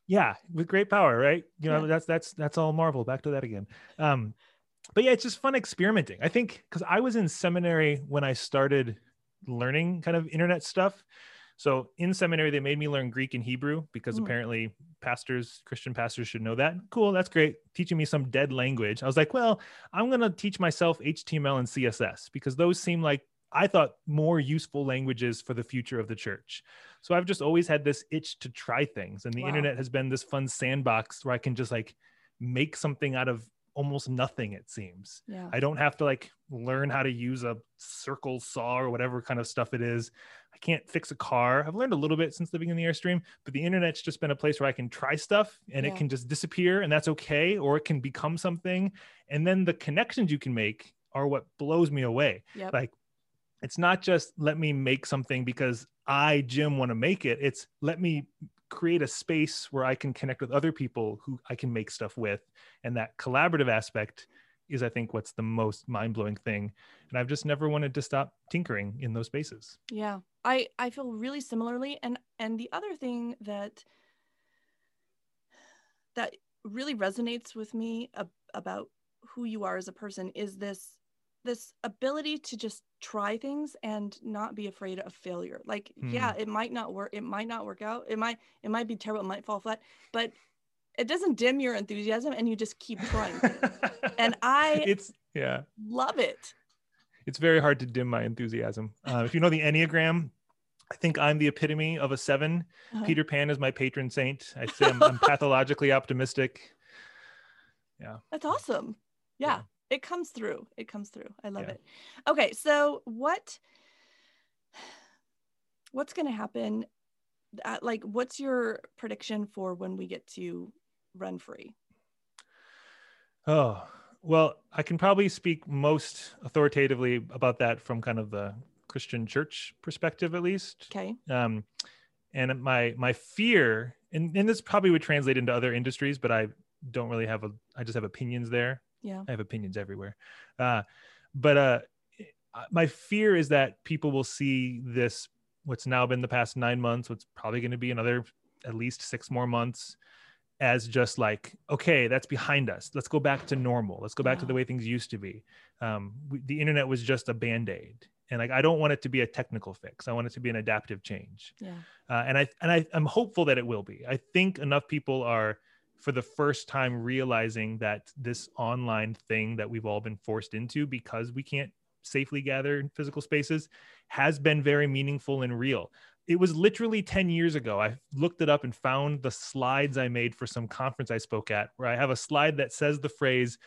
Yeah with great power right? You know yeah. that's that's that's all marvel. Back to that again. Um but yeah it's just fun experimenting. I think because i was in seminary when i started learning kind of internet stuff So in seminary, they made me learn Greek and Hebrew because Mm. apparently pastors, Christian pastors should know that. Cool, that's great. Teaching me some dead language. I was like, well, I'm going to teach myself HTML and CSS because those seem like I thought more useful languages for the future of the church. So I've just always had this itch to try things. And the Wow. internet has been this fun sandbox where I can just like make something out of almost nothing, it seems. Yeah. I don't have to like learn how to use a circle saw or whatever kind of stuff it is. I can't fix a car. I've learned a little bit since living in the Airstream, but the internet's just been a place where I can try stuff and Yeah. it can just disappear and that's okay, or it can become something. And then the connections you can make are what blows me away. Yep. Like it's not just let me make something because I, Jim, want to make it. It's let me create a space where I can connect with other people who I can make stuff with. And that collaborative aspect is, I think, what's the most mind blowing thing. And I've just never wanted to stop tinkering in those spaces. Yeah. I I feel really similarly and and the other thing that that really resonates with me ab- about who you are as a person is this this ability to just try things and not be afraid of failure. Like yeah, it might not work it might not work out. It might it might be terrible, it might fall flat, but it doesn't dim your enthusiasm and you just keep trying. and I it's, yeah, love it. it's very hard to dim my enthusiasm. Uh, if you know the Enneagram, I think I'm the epitome of a 7 Uh-huh. Peter Pan is my patron saint. I say I'm, I'm pathologically optimistic. Yeah. That's awesome. Yeah, Yeah. It comes through. It comes through. I love Yeah. it. Okay, so what what's going to happen at, like what's your prediction for when we get to run free? Oh, well, I can probably speak most authoritatively about that from kind of the Christian church perspective, at least. Okay. Um, and my my fear, and, and this probably would translate into other industries, but I don't really have a, I just have opinions there. Yeah. I have opinions everywhere. Uh, but uh, my fear is that people will see this, what's now been the past nine months, what's probably going to be another at least six more months, as just like, okay, that's behind us. Let's go back to normal. Let's go back to the way things used to be. Um, we, the internet was just a band aid. And like, I don't want it to be a technical fix. I want it to be an adaptive change Yeah. uh, and I and I, I'm hopeful that it will be. I think enough people are, for the first time, realizing that this online thing that we've all been forced into because we can't safely gather in physical spaces has been very meaningful and real. It was literally 10 years ago. I looked it up and found the slides I made for some conference I spoke at, where I have a slide that says the phrase,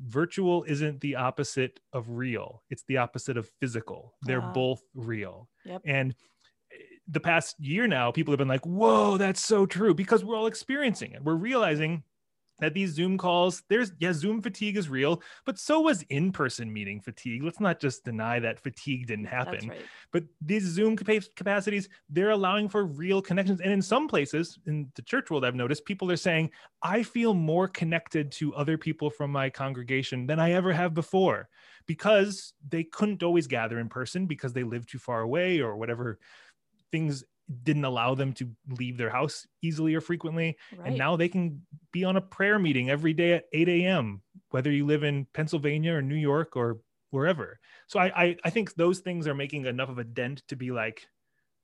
virtual isn't the opposite of real, it's the opposite of physical. They're Ah. both real. Yep. And the past year now, people have been like, whoa, that's so true because we're all experiencing it. We're realizing that these Zoom calls, there's, yeah, Zoom fatigue is real, but so was in person meeting fatigue. Let's not just deny that fatigue didn't happen. Right. But these Zoom capacities, they're allowing for real connections. And in some places, in the church world, I've noticed people are saying, I feel more connected to other people from my congregation than I ever have before because they couldn't always gather in person because they live too far away or whatever things didn't allow them to leave their house easily or frequently. Right. And now they can be on a prayer meeting every day at 8 a.m., whether you live in Pennsylvania or New York or wherever. So I, I, I think those things are making enough of a dent to be like,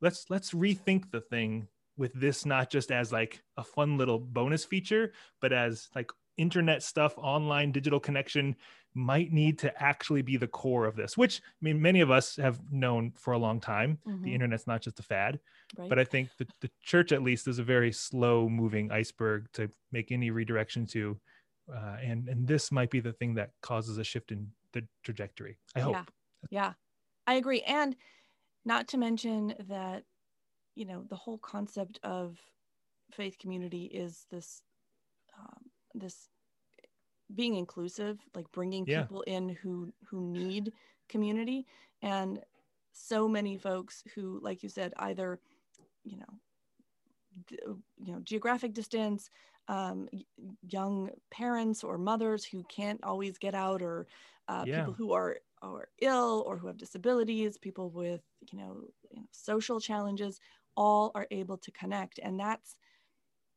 let's let's rethink the thing with this not just as like a fun little bonus feature, but as like internet stuff, online digital connection might need to actually be the core of this, which I mean many of us have known for a long time. Mhm. The internet's not just a fad right. but I think the, the church at least is a very slow moving iceberg to make any redirection to. Uh, and and this might be the thing that causes a shift in the trajectory. I hope. Yeah. Yeah. I agree. And not to mention that, you know, the whole concept of faith community is this, um, this being inclusive, like bringing Yeah. people in who, who need community. And so many folks who, like you said, either, you know, you know, geographic distance, um, young parents or mothers who can't always get out or uh, Yeah. people who are are ill or who have disabilities, people with you know, you know social challenges, all are able to connect, and that's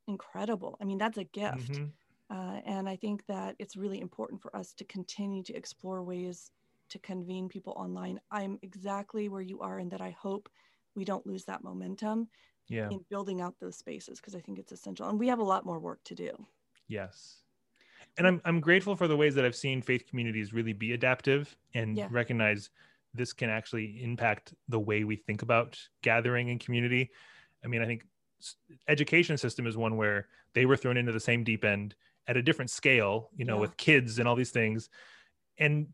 incredible. I mean, that's a gift, Mhm. Uh, and I think that it's really important for us to continue to explore ways to convene people online. I'm exactly where you are in that I hope we don't lose that momentum Yeah. in building out those spaces because I think it's essential. And we have a lot more work to do. Yes. And I'm I'm grateful for the ways that I've seen faith communities really be adaptive and Yeah. recognize this can actually impact the way we think about gathering in community. I mean, I think education system is one where they were thrown into the same deep end at a different scale, you know, Yeah. with kids and all these things. And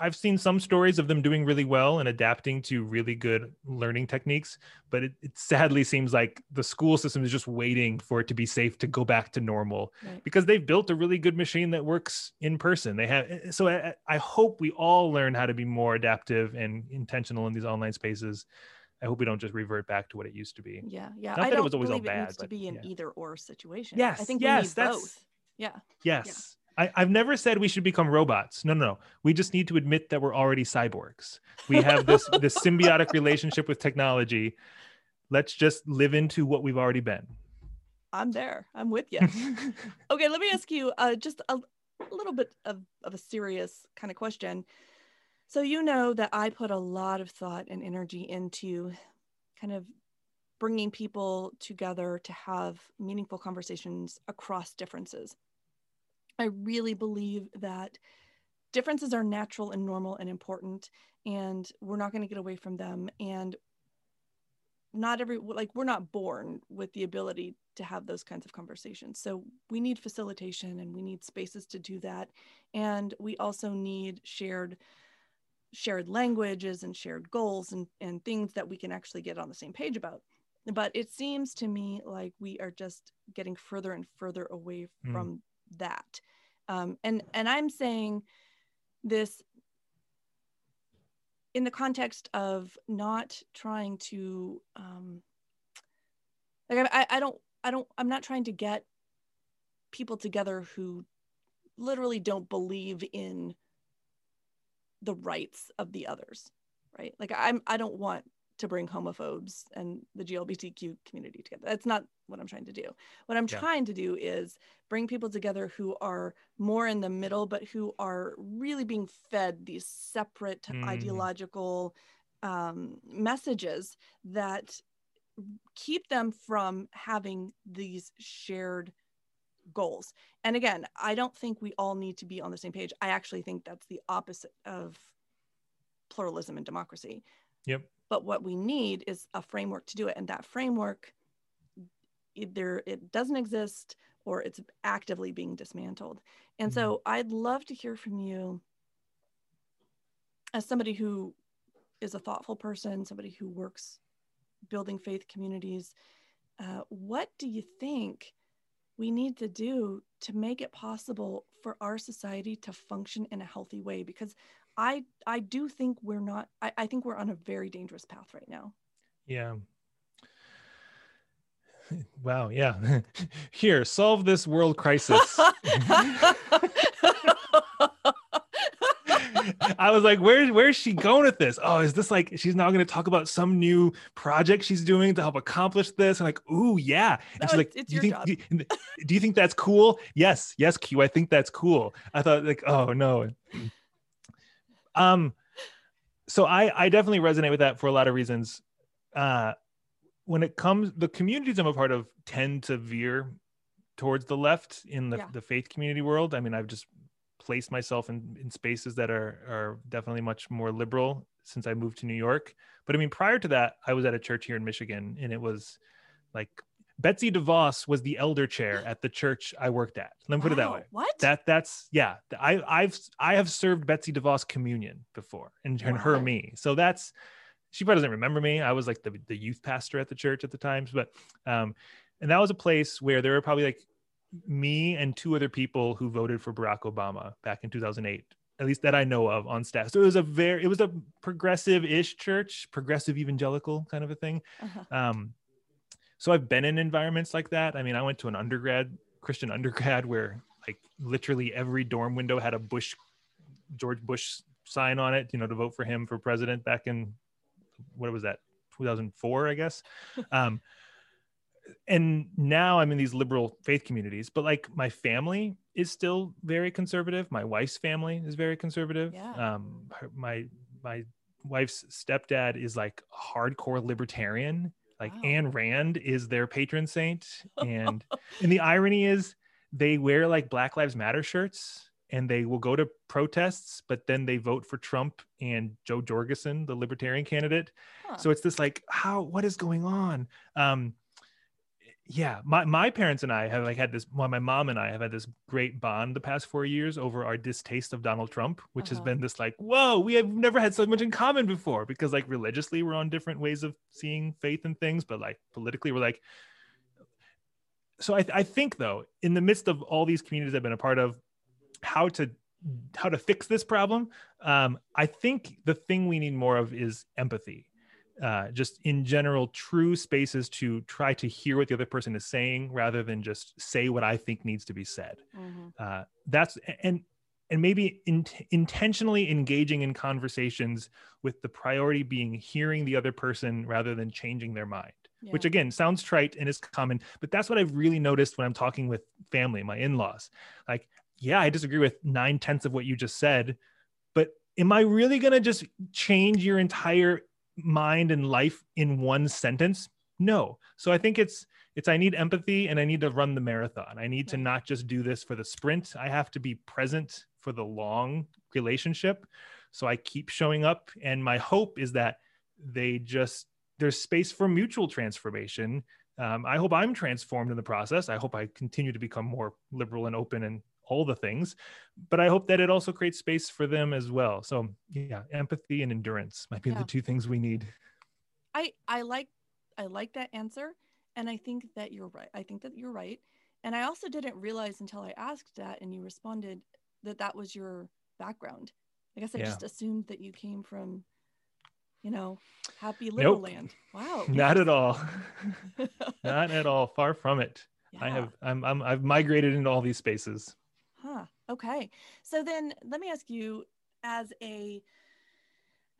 I've seen some stories of them doing really well and adapting to really good learning techniques, but it, it sadly seems like the school system is just waiting for it to be safe to go back to normal Right. because they've built a really good machine that works in person. They have eh, so I, I hope we all learn how to be more adaptive and intentional in these online spaces. I hope we don't just revert back to what it used to be. Yeah. Yeah. Not I that it don't was always all believe it bad, needs to be an yeah. either or situation. Yes, I think yes, we need that's- both. Yeah. Yes. I, I've never said we should become robots. No, no, no. We just need to admit that we're already cyborgs. We have this this symbiotic relationship with technology. Let's just live into what we've already been. I'm there. I'm with you. okay. Let me ask you uh, just a, a little bit of, of a serious kind of question. So, you know that I put a lot of thought and energy into kind of bringing people together to have meaningful conversations across differences. I really believe that differences are natural and normal and important, and we're not going to get away from them. And not every, like, we're not born with the ability to have those kinds of conversations. So we need facilitation and we need spaces to do that. And we also need shared shared languages and shared goals and, and things that we can actually get on the same page about. But it seems to me like we are just getting further and further away Mm. That. Um, and and I'm saying this in the context of not trying to um, like I, I don't I don't I'm not trying to get people together who literally don't believe in the rights of the others right like i'm i don't want to bring homophobes and the glbtq community together that's not what i'm trying to do what i'm Yeah. trying to do is bring people together who are more in the middle but who are really being fed these separate Mm. ideological um, messages that keep them from having these shared goals. And again, I don't think we all need to be on the same page. I actually think that's the opposite of pluralism and democracy. Yep. But what we need is a framework to do it. And that framework either it doesn't exist or it's actively being dismantled. And so I'd love to hear from you as somebody who is a thoughtful person, somebody who works building faith communities. Uh, what do you think we need to do to make it possible for our society to function in a healthy way? Because I I do think we're not. I, I think we're on a very dangerous path right now. Yeah. Wow. Yeah. Here, solve this world crisis. I was like, where, where's she going with this? Oh, is this like she's now going to talk about some new project she's doing to help accomplish this? And like, ooh, yeah. And No, she's like, do you think do you, do you think that's cool? Yes, yes, Q. I think that's cool. I thought like, oh no. Um, so I I definitely resonate with that for a lot of reasons. Uh, when it comes, the communities I'm a part of tend to veer towards the left in the, Yeah. the faith community world. I mean, I've just placed myself in, in spaces that are are definitely much more liberal since I moved to New York. But I mean, prior to that, I was at a church here in Michigan, and it was like Betsy DeVos was the elder chair at the church I worked at. Let me put it that way. What? That that's yeah. I I've I have served Betsy DeVos communion before, and, and her me. So that's she probably doesn't remember me. I was like the the youth pastor at the church at the times, but um, and that was a place where there were probably like me and two other people who voted for Barack Obama back in 2008 at least that I know of on staff. So it was a very, it was a progressive-ish church, progressive evangelical kind of a thing. Uh-huh. Um, so I've been in environments like that. I mean, I went to an undergrad, Christian undergrad, where like literally every dorm window had a Bush, George Bush sign on it, you know, to vote for him for president back in what was that, 2004, I guess. Um, and now I'm in these liberal faith communities, but like my family is still very conservative. My wife's family is very conservative. Yeah. Um, her, my my wife's stepdad is like hardcore libertarian. Like Wow. Ayn Rand is their patron saint. And and the irony is they wear like Black Lives Matter shirts and they will go to protests, but then they vote for Trump and Jo Jorgensen, the libertarian candidate. Huh. So it's this like, how what is going on? Um yeah, my, my parents and I have like had this well, my mom and I have had this great bond the past four years over our distaste of Donald Trump, which has Uh-huh. been this like, whoa, we have never had so much in common before because like religiously we're on different ways of seeing faith and things, but like politically we're like so I, I think though in the midst of all these communities i've been a part of how to how to fix this problem um, i think the thing we need more of is empathy uh, just in general true spaces to try to hear what the other person is saying rather than just say what i think needs to be said. Mhm. uh, that's and and maybe in, intentionally engaging in conversations with the priority being hearing the other person rather than changing their mind which again sounds trite and is common but that's what i've really noticed when i'm talking with family my in-laws. Like yeah i disagree with nine tenths of what you just said but am i really going to just change your entire mind and life in one sentence? No. So i think it's it's i need empathy and i need to run the marathon. I need to not just do this for the sprint. I have to be present for the long relationship. So i keep showing up and my hope is that they just there's space for mutual transformation. Um, i hope i'm transformed in the process. I hope i continue to become more liberal and open and all the things but i hope that it also creates space for them as well so yeah empathy and endurance might be Yeah. the two things we need I I like I like that answer, and I think that you're right. I think that you're right, and I also didn't realize until I asked that and you responded that that was your background. I guess I Yeah. just assumed that you came from, you know, happy little Nope. land. Wow. not at all not at all far from it i have I'm, I'm i've migrated into all these spaces Huh. Okay. So then let me ask you as a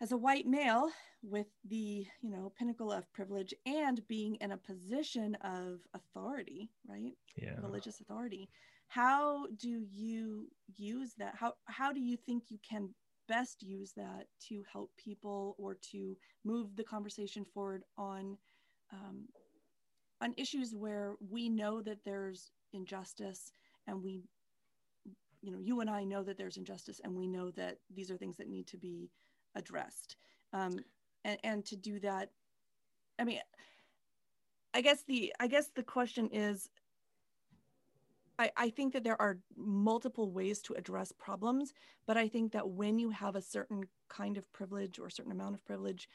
as a white male with the, you know, pinnacle of privilege and being in a position of authority, right? yeah Religious authority. How do you use that? How how do you think you can best use that to help people or to move the conversation forward on um, on issues where we know that there's injustice and we you know you and i know that there's injustice and we know that these are things that need to be addressed. Um, and, and to do that i mean i guess the i guess the question is I, I think that there are multiple ways to address problems but i think that when you have a certain kind of privilege or a certain amount of privilege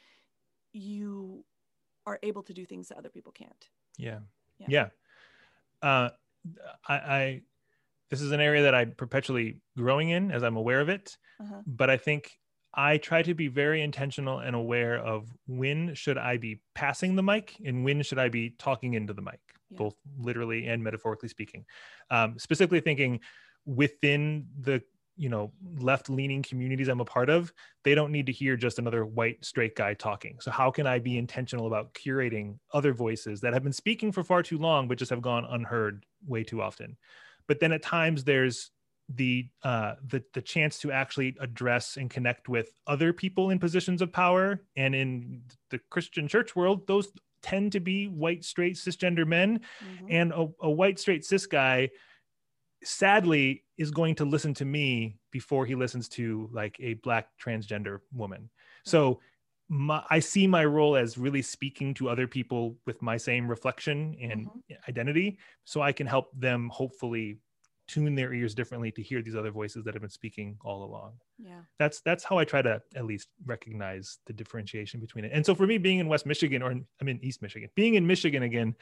you are able to do things that other people can't. Yeah. Yeah. yeah, Uh, I, I this is an area that i'm perpetually growing in as i'm aware of it uh-huh. but i think i try to be very intentional and aware of when should i be passing the mic and when should i be talking into the mic Yeah. both literally and metaphorically speaking um, specifically thinking within the you know left leaning communities i'm a part of they don't need to hear just another white straight guy talking so how can i be intentional about curating other voices that have been speaking for far too long but just have gone unheard way too often but then at times there's the uh the the chance to actually address and connect with other people in positions of power. And in the christian church world those tend to be white straight cisgender men. Mhm. and a, a white straight cis guy sadly is going to listen to me before he listens to like a black transgender woman. So my, i see my role as really speaking to other people with my same reflection and mm-hmm. identity so i can help them hopefully tune their ears differently to hear these other voices that have been speaking all along yeah that's that's how I try to at least recognize the differentiation between it. And so for me, being in West Michigan or in, I'm in East Michigan, being in Michigan again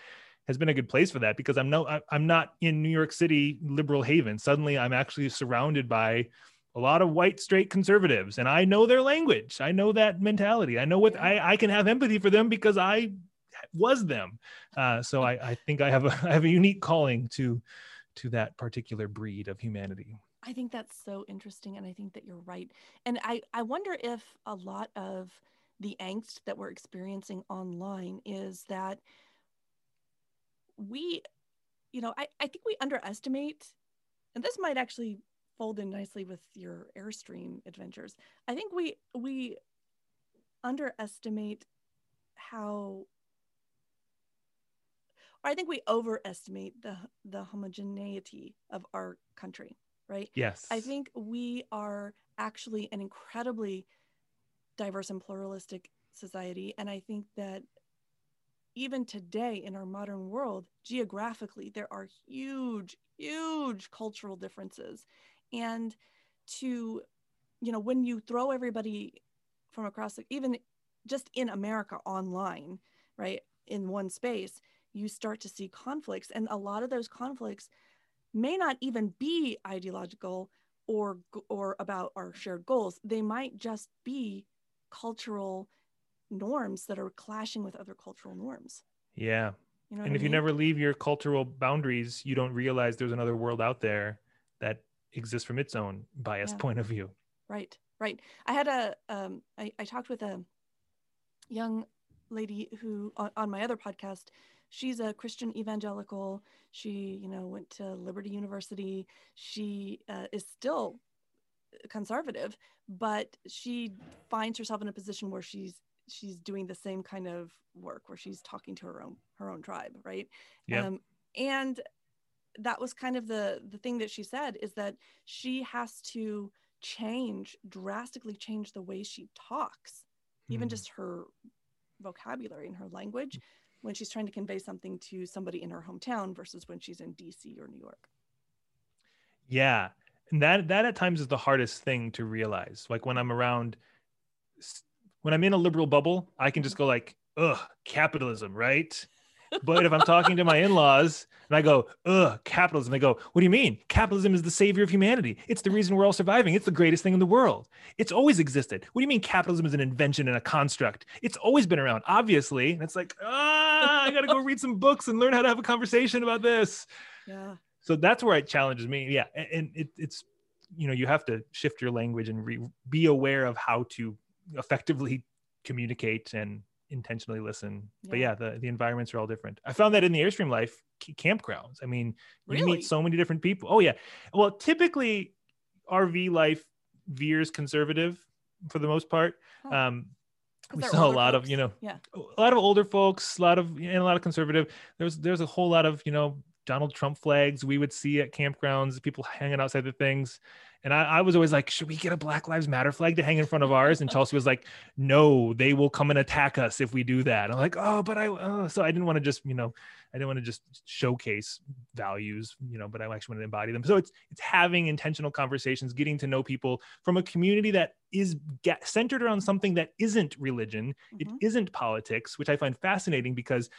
has been a good place for that because I'm no I'm not in New York City liberal haven. Suddenly, I'm actually surrounded by a lot of white straight conservatives, and I know their language. I know that mentality. I know what I I can have empathy for them because I was them. Uh, so I I think I have a I have a unique calling to to that particular breed of humanity. I think that's so interesting, and I think that you're right. And I, I wonder if a lot of the angst that we're experiencing online is that we, you know, I, I think we underestimate, and this might actually fold in nicely with your Airstream adventures. I think we we underestimate how I think we overestimate the the homogeneity of our country, right? Yes. I think we are actually an incredibly diverse and pluralistic society and I think that even today in our modern world, geographically, there are huge, huge cultural differences. And to, you know, when you throw everybody from across, the, even just in America online, right, in one space, you start to see conflicts. And a lot of those conflicts may not even be ideological or or about our shared goals. They might just be cultural norms that are clashing with other cultural norms. Yeah. You know and if I you never leave your cultural boundaries, you don't realize there's another world out there that exists from its own biased Yeah. point of view. Right, right. I had a, um, I, I talked with a young lady who on, on my other podcast, she's a Christian evangelical. She, you know, went to Liberty University. She uh, is still conservative, but she finds herself in a position where she's she's doing the same kind of work where she's talking to her own her own tribe, right? Yeah. Um, and that was kind of the the thing that she said is that she has to change drastically change the way she talks even Mhm. just her vocabulary and her language when she's trying to convey something to somebody in her hometown versus when she's in DC or New York. Yeah. And that that at times is the hardest thing to realize. Like when I'm around when I'm in a liberal bubble, I can just go like, ugh, capitalism, right? But if I'm talking to my in-laws and I go, ugh, capitalism, they go, what do you mean? Capitalism is the savior of humanity. It's the reason we're all surviving. It's the greatest thing in the world. It's always existed. What do you mean capitalism is an invention and a construct? It's always been around, obviously. And it's like, ah, I gotta go read some books and learn how to have a conversation about this Yeah. so that's where it challenges me yeah and it, it's you know you have to shift your language and re- be aware of how to effectively communicate and intentionally listen but Yeah. yeah the, the environments are all different i found that in the airstream life campgrounds i mean you Really? meet so many different people oh yeah well typically rv life veers conservative for the most part Huh. um we saw a lot of you know Yeah. a lot of older folks, a lot of and a lot of conservative. There's there's a whole lot of you know Donald Trump flags we would see at campgrounds, people hanging outside the things. And I, I was always like, should we get a Black Lives Matter flag to hang in front of ours? And Chelsea was like, no, they will come and attack us if we do that. I'm like, oh, but I, oh. so I didn't want to just, you know, I didn't want to just showcase values, you know, but I actually want to embody them. So it's it's having intentional conversations, getting to know people from a community that is get, centered around something that isn't religion, it Mhm. isn't politics, which I find fascinating because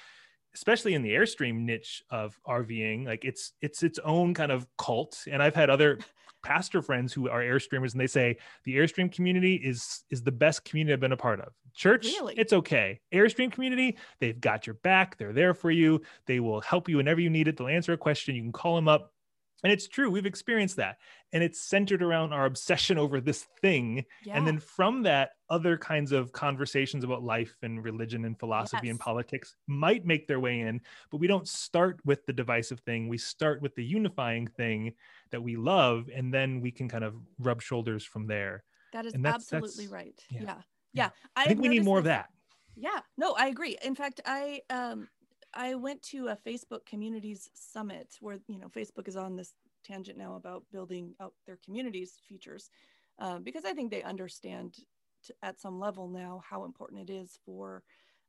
especially in the airstream niche of RVing, like it's it's its own kind of cult. And I've had other pastor friends who are airstreamers and they say the airstream community is is the best community I've been a part of. Church, Really? it's okay. Airstream community, they've got your back. They're there for you. They will help you whenever you need it. They'll answer a question. You can call them up. And it's true. We've experienced that. And it's centered around our obsession over this thing Yeah. and then from that other kinds of conversations about life and religion and philosophy and politics might make their way in but we don't start with the divisive thing we start with the unifying thing that we love and then we can kind of rub shoulders from there that is that's- absolutely that's- right. yeah. Yeah. Yeah. Yeah. i I've think we need more of that Yeah, no, I agree. In fact, I um I went to a Facebook communities summit where you know Facebook is on this tangent now about building out their communities features um, because I think they understand to, at some level now how important it is for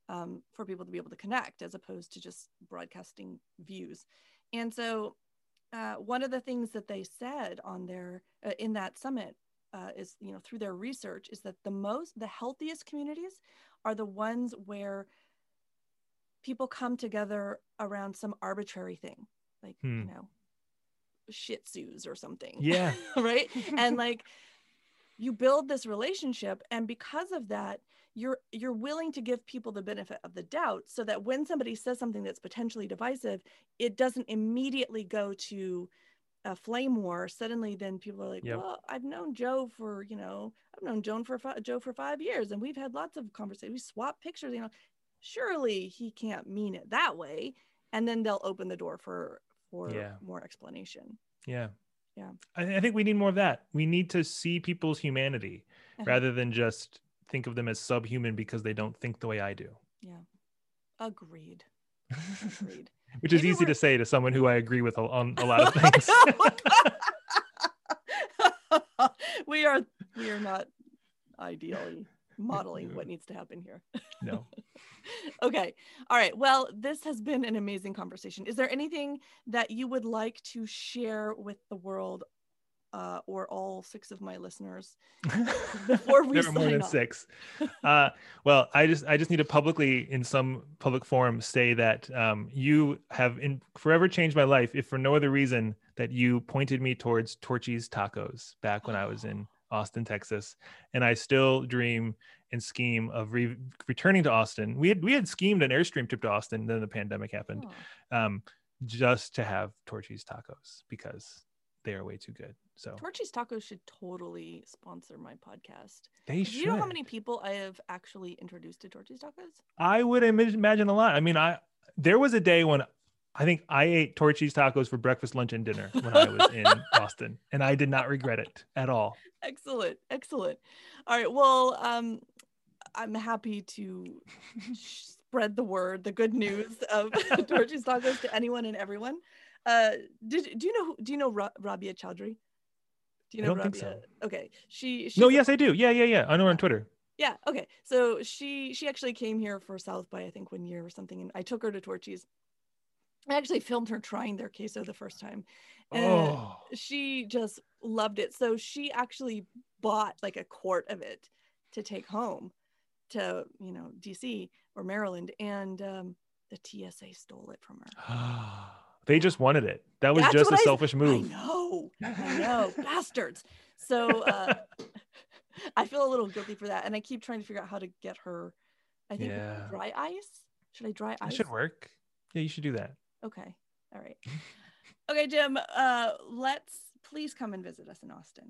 um, for people to be able to connect as opposed to just broadcasting views. And so uh, one of the things that they said on their uh, in that summit uh, is you know through their research is that the most the healthiest communities are the ones where people come together around some arbitrary thing like Hmm. you know shih tzus or something Yeah. right and like you build this relationship and because of that you're you're willing to give people the benefit of the doubt so that when somebody says something that's potentially divisive it doesn't immediately go to a flame war suddenly then people are like Yep. well i've known joe for you know i've known joan for joe for five years and we've had lots of conversations we swap pictures you know surely he can't mean it that way and then they'll open the door for for Yeah. more explanation yeah Yeah. I, I think we need more of that we need to see people's humanity Uh-huh. rather than just think of them as subhuman because they don't think the way I do. Yeah. Agreed. Agreed. Which is easy we're- to say to someone who I agree with on a lot of things. we are we are not ideally modeling what needs to happen here. no. okay. All right. Well, this has been an amazing conversation. Is there anything that you would like to share with the world uh, or all six of my listeners before we there are more than off? six. Uh, well, I just I just need to publicly in some public forum say that um, you have in forever changed my life, if for no other reason that you pointed me towards Torchy's Tacos back when I was in Austin, Texas, and I still dream and scheme of re- returning to Austin. We had we had schemed an airstream trip to Austin, then the pandemic happened, Oh, um, just to have Torchy's Tacos because they are way too good. So Torchy's Tacos should totally sponsor my podcast. they Do should. you know how many people I have actually introduced to Torchy's Tacos? I would imagine a lot. I mean, I there was a day when I think I ate Torchy's tacos for breakfast, lunch, and dinner when I was in Austin, and I did not regret it at all. Excellent, excellent. All right, well, um, I'm happy to spread the word, the good news of Torchy's Tacos to anyone and everyone. Uh, did do you know who- do you know Ra- Rabia Chaudry? Do you I know don't think so. Okay, she. No, yes, I do. Yeah, yeah, yeah. I know her on Twitter. Yeah. Okay. So she she actually came here for South by I think one year or something, and I took her to Torchy's. I actually filmed her trying their queso the first time, and Oh, she just loved it. So she actually bought like a quart of it to take home to you know DC or Maryland, and um, the TSA stole it from her. they just wanted it. That was That's just a I- selfish move. I know, I know, bastards. So uh, I feel a little guilty for that, and I keep trying to figure out how to get her. I think Yeah. dry ice. Should I dry That ice? should work. Yeah, you should do that. Okay. All right. Okay, Jim. Uh, let's please come and visit us in Austin.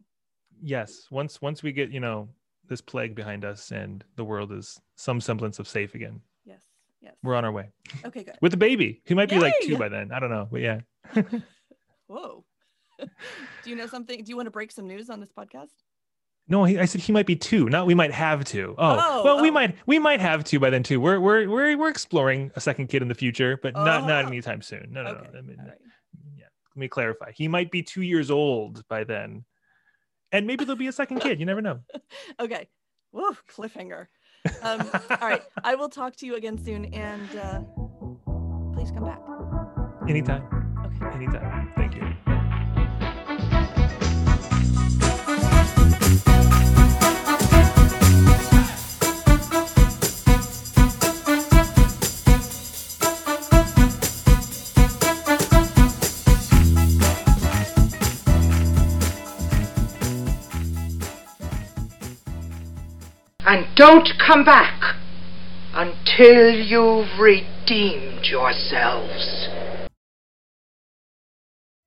Yes, once once we get you know this plague behind us and the world is some semblance of safe again, Yes. Yes. we're on our way Okay. Good. with the baby. He might be like two by then. I don't know, but yeah. Whoa. do you know something? Do you want to break some news on this podcast? No, he, I said he might be two. Not we might have to. Oh, Oh, well, we oh. might we might have two by then too. We're we're we're we're exploring a second kid in the future, but not not Oh. anytime soon. No, no, okay. no. I mean, right. yeah. Let me clarify. He might be two years old by then, and maybe there'll be a second kid. You never know. Okay. Woo, cliffhanger. Um, all right. I will talk to you again soon, and uh, please come back. Anytime, Okay. anytime. Thank you. And don't come back until you've redeemed yourselves.